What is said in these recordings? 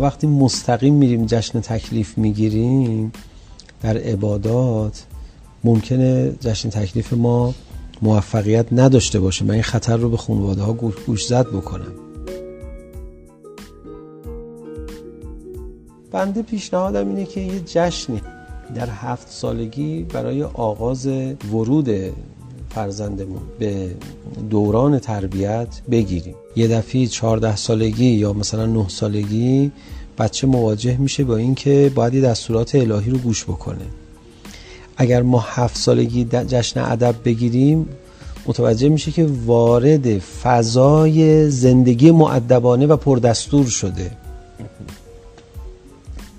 وقتی مستقیم میریم جشن تکلیف می‌گیریم در عبادات ممکنه جشن تکلیف ما موفقیت نداشته باشه. من این خطر رو به خانواده ها گوش زد بکنم. بنده پیشنهادم اینه که یه جشنی در هفت سالگی برای آغاز ورود فرزندمون به دوران تربیت بگیریم. یه دفعه 14 سالگی یا مثلا 9 سالگی بچه مواجه میشه با اینکه باید یه دستورات الهی رو گوش بکنه. اگر ما هفت سالگی جشن ادب بگیریم متوجه میشه که وارد فضای زندگی معدبانه و پردستور شده.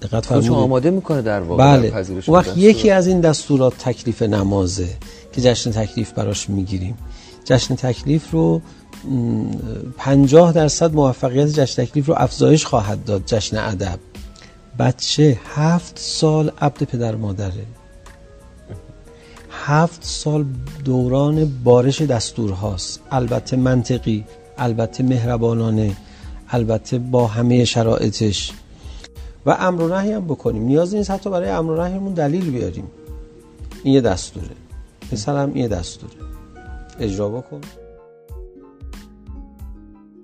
دقت آماده می‌کنه در واقع بله. وقت یکی از این دستورات تکلیف نمازه. که جشن تکلیف براش می‌گیریم. جشن تکلیف رو 50 درصد موفقیت جشن تکلیف رو افزایش خواهد داد جشن ادب. بچه هفت سال عبد پدر مادره. هفت سال دوران بارش دستور هاست البته منطقی البته مهربانانه البته با همه شرایطش. و امر و نهی هم بکنیم. نیاز نیست حتی برای امر و نهیمون دلیل بیاریم. این یه دستوره. پسرم یه دستوره اجرا بکن.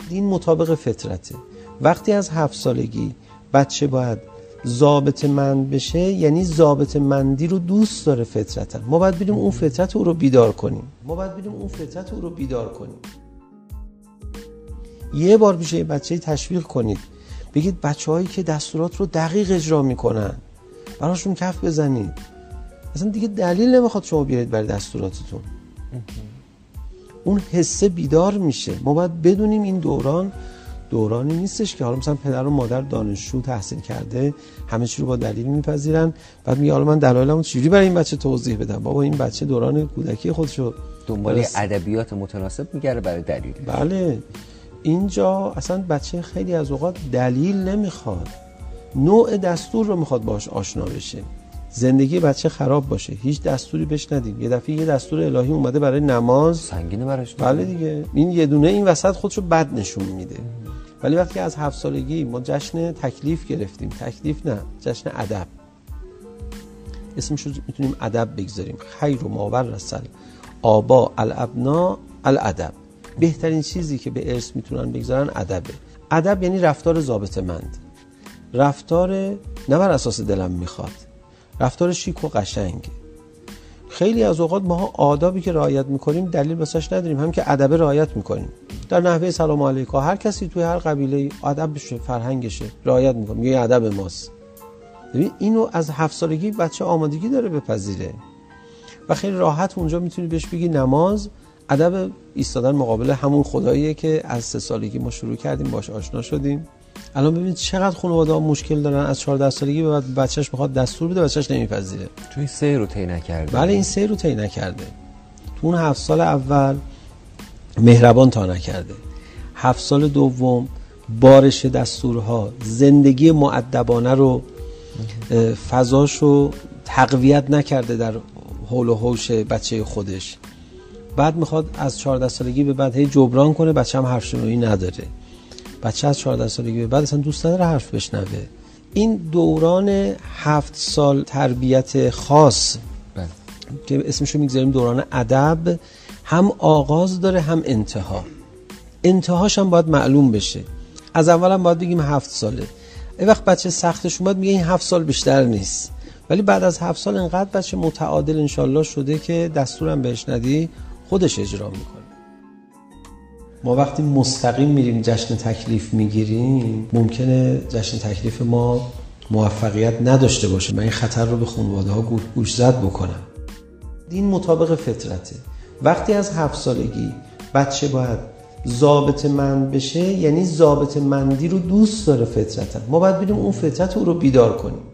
دین مطابق فطرته. وقتی از هفت سالگی بچه باید ضابط مند بشه یعنی ضابط مندی رو دوست داره فطرتا ما باید بریم اون فطرت او رو بیدار کنیم. ما باید بریم اون فطرت او رو بیدار کنیم. یه بار بیشه بچه تشویق کنید. بگید بچه هایی که دستورات رو دقیق اجرا می‌کنن. براشون کف بزنید. اصلا دیگه دلیل نمی‌خواد شما بیارید برای دستوراتتون. اون حسه بیدار میشه. ما باید بدونیم این دوران دورانی نیستش که حالا مثلا پدر و مادر دانشجو تحصیل کرده همه چی رو با دلیل میپذیرن. بعد میگه حالا من دلایلمو چجوری برای این بچه توضیح بدم؟ بابا این بچه دوران کودکی خودشو دنبال ادبیات متناسب میگره برای دلیل. بله. اینجا اصلا بچه خیلی از اوقات دلیل نمی‌خواد. نوع دستور رو می‌خواد باش آشنا بشه. زندگی بچه خراب باشه هیچ دستوری بهش ندیم. یه دفعه یه دستور الهی اومده برای نماز. سنگینه براش بله دیگه. این یه دونه این وسط خودشو بد نشون میده. ولی وقتی از هفت سالگی ما جشن تکلیف گرفتیم. تکلیف نه جشن ادب. اسمش رو می‌تونیم ادب بگذاریم. خیر و ماور رسل آبا الابنا الادب. بهترین چیزی که به ارث می‌تونن بگذارن ادبه. ادب یعنی رفتار ضابط مند رفتار نه بر اساس دلم می‌خواد. رفتار شیک و قشنگ خیلی از اوقات ما آدابی که رعایت می‌کنیم دلیل واسش نداریم هم که ادب رعایت می‌کنیم. در نحوه سلام علیکم هر کسی توی هر قبیله ادب بشه فرهنگشه رعایت می‌کنه میگه ادب ماست. ببین اینو از هفت سالگی بچه آمادگی داره بپذیره. و خیلی راحت اونجا می‌تونی بهش بگی نماز. ادب ایستادن مقابل همون خداییه که از سه سالگی ما شروع کردیم باش آشنا شدیم. الان ببینید چقدر خانواده ها مشکل دارن از 14 سالگی به بعد بچهش می‌خواد دستور بده بچهش نمیپذیره. تو این سه رو طی نکرده. بله این سه رو طی نکرده. تو اون هفت سال اول مهربان تا نکرده. هفت سال دوم بارش دستورها زندگی معدبانه رو فضاش رو تقویت نکرده در حول و حوش بچه خودش. بعد می‌خواد از 14 سالگی به بعد هی جبران کنه بچه هم حرف شنوی نداره. بچه از 14 سالگی به بعد اصلا دوست نداره حرف بشنوه. این دوران هفت سال تربیت خاص بله. که اسمشو می‌گذاریم دوران ادب هم آغاز داره هم انتها. انتهاش هم باید معلوم بشه. از اول هم باید بگیم هفت ساله. ای وقت بچه سختش اومد میگه این هفت سال بیشتر نیست. ولی بعد از هفت سال انقدر بچه متعادل انشالله شده که دستورم بهش ندی خودش اجرا می‌کنه. ما وقتی مستقیم میریم جشن تکلیف می‌گیریم ممکنه جشن تکلیف ما موفقیت نداشته باشه. من این خطر رو به خانواده ها گوش زد بکنم. دین مطابق فطرته. وقتی از هفت سالگی بچه باید ضابط مند بشه یعنی ضابط مندی رو دوست داره فطرتا. ما باید بریم اون فطرت رو بیدار کنیم.